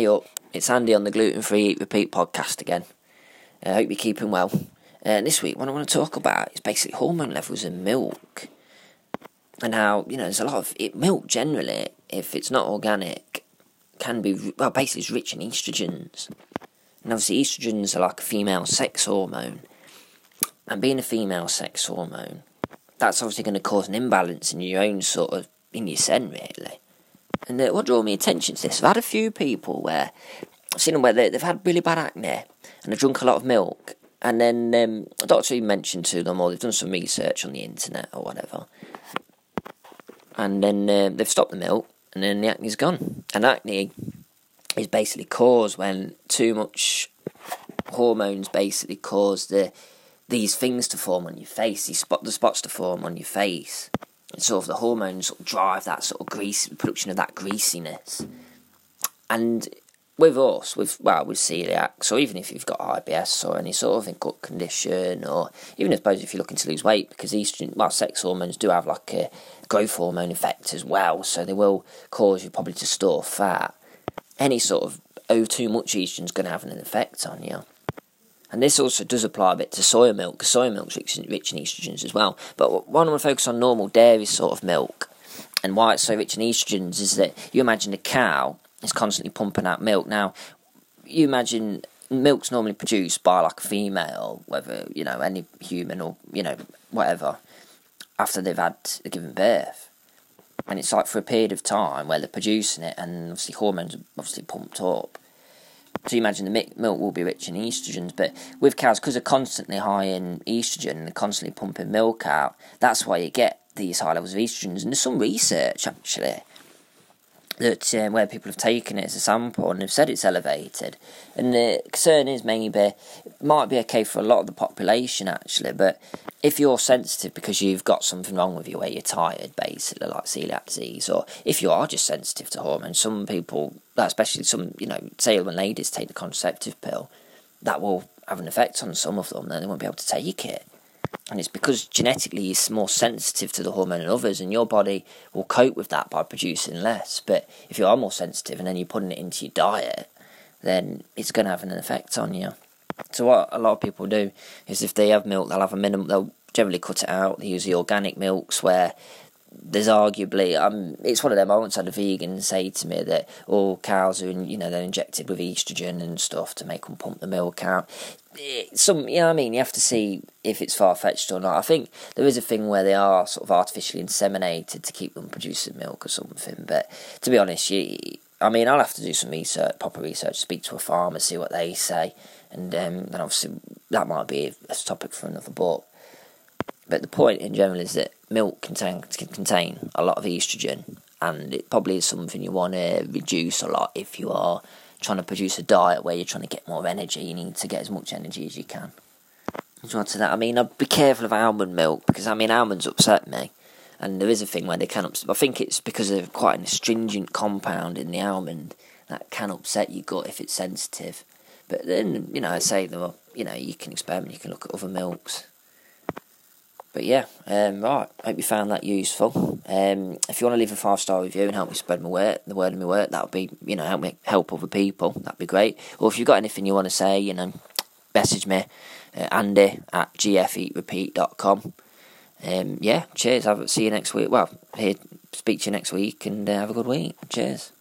Hey up, it's Andy on the Gluten Free Eat Repeat podcast again. I hope you're keeping well. Uh, this week, what I want to talk about is basically hormone levels in milk. And how, you know, there's a lot of it, milk generally, if it's not organic, can be, well, basically it's rich in estrogens. And obviously, estrogens are like a female sex hormone. And being a female sex hormone, that's obviously going to cause an imbalance in your own sort of, in your sen, really. And uh, what drew me attention to this, I've had a few people where I've seen them where they, have had really bad acne and they've drunk a lot of milk. And then um, a doctor even mentioned to them, or they've done some research on the internet or whatever. And then uh, they've stopped the milk, and then the acne's gone. And acne is basically caused when too much hormones basically cause the these things to form on your face, these spot the spots to form on your face sort of the hormones sort of drive that sort of grease production of that greasiness. And with us, with well, with celiac, so even if you've got IBS or any sort of gut condition, or even I suppose if you're looking to lose weight, because estrogen, well, sex hormones do have like a growth hormone effect as well, so they will cause you probably to store fat. Any sort of oh too much estrogen is going to have an effect on you. And this also does apply a bit to soy milk, because soy milk's rich in, rich in estrogens as well. But what I want to focus on normal dairy sort of milk, and why it's so rich in estrogens, is that you imagine a cow is constantly pumping out milk. Now, you imagine milk's normally produced by like a female, whether, you know, any human or, you know, whatever, after they've had given birth. And it's like for a period of time where they're producing it, and obviously hormones are obviously pumped up. So you imagine the milk will be rich in estrogens, but with cows, because they're constantly high in estrogen and constantly pumping milk out, that's why you get these high levels of estrogens. And there's some research actually that uh, where people have taken it as a sample and have said it's elevated. And the concern is maybe it might be okay for a lot of the population actually, but if you're sensitive because you've got something wrong with you where you're tired, basically like celiac disease, or if you are just sensitive to hormones, some people, especially some you know, say when ladies take the contraceptive pill, that will have an effect on some of them. Then they won't be able to take it and it's because genetically it's more sensitive to the hormone than others, and your body will cope with that by producing less. But if you are more sensitive and then you're putting it into your diet, then it's going to have an effect on you. So what a lot of people do is if they have milk, they'll have a minimum. They'll generally cut it out. They use the organic milks where there's arguably um it's one of them I once had a vegan say to me that all cows are you know they're injected with estrogen and stuff to make them pump the milk out some, you know I mean? You have to see if it's far fetched or not. I think there is a thing where they are sort of artificially inseminated to keep them producing milk or something. But to be honest, you, I mean, I'll have to do some research, proper research, speak to a farmer, see what they say, and um, then obviously that might be a topic for another book. But the point in general is that milk contain, can contain a lot of estrogen, and it probably is something you want to reduce a lot if you are trying to produce a diet where you're trying to get more energy, you need to get as much energy as you can. To to that, I mean, I'd be careful of almond milk because I mean, almonds upset me, and there is a thing where they can upset. I think it's because of quite an astringent compound in the almond that can upset your gut if it's sensitive. But then, you know, I say them, you know, you can experiment, you can look at other milks. But yeah, um, right. Hope you found that useful. Um, if you want to leave a five star review and help me spread my word, the word of my work, that would be you know help me help other people. That'd be great. Or if you've got anything you want to say, you know, message me, uh, Andy at gfeatrepeat.com. Um, yeah, cheers. I'll see you next week. Well, here, speak to you next week, and uh, have a good week. Cheers.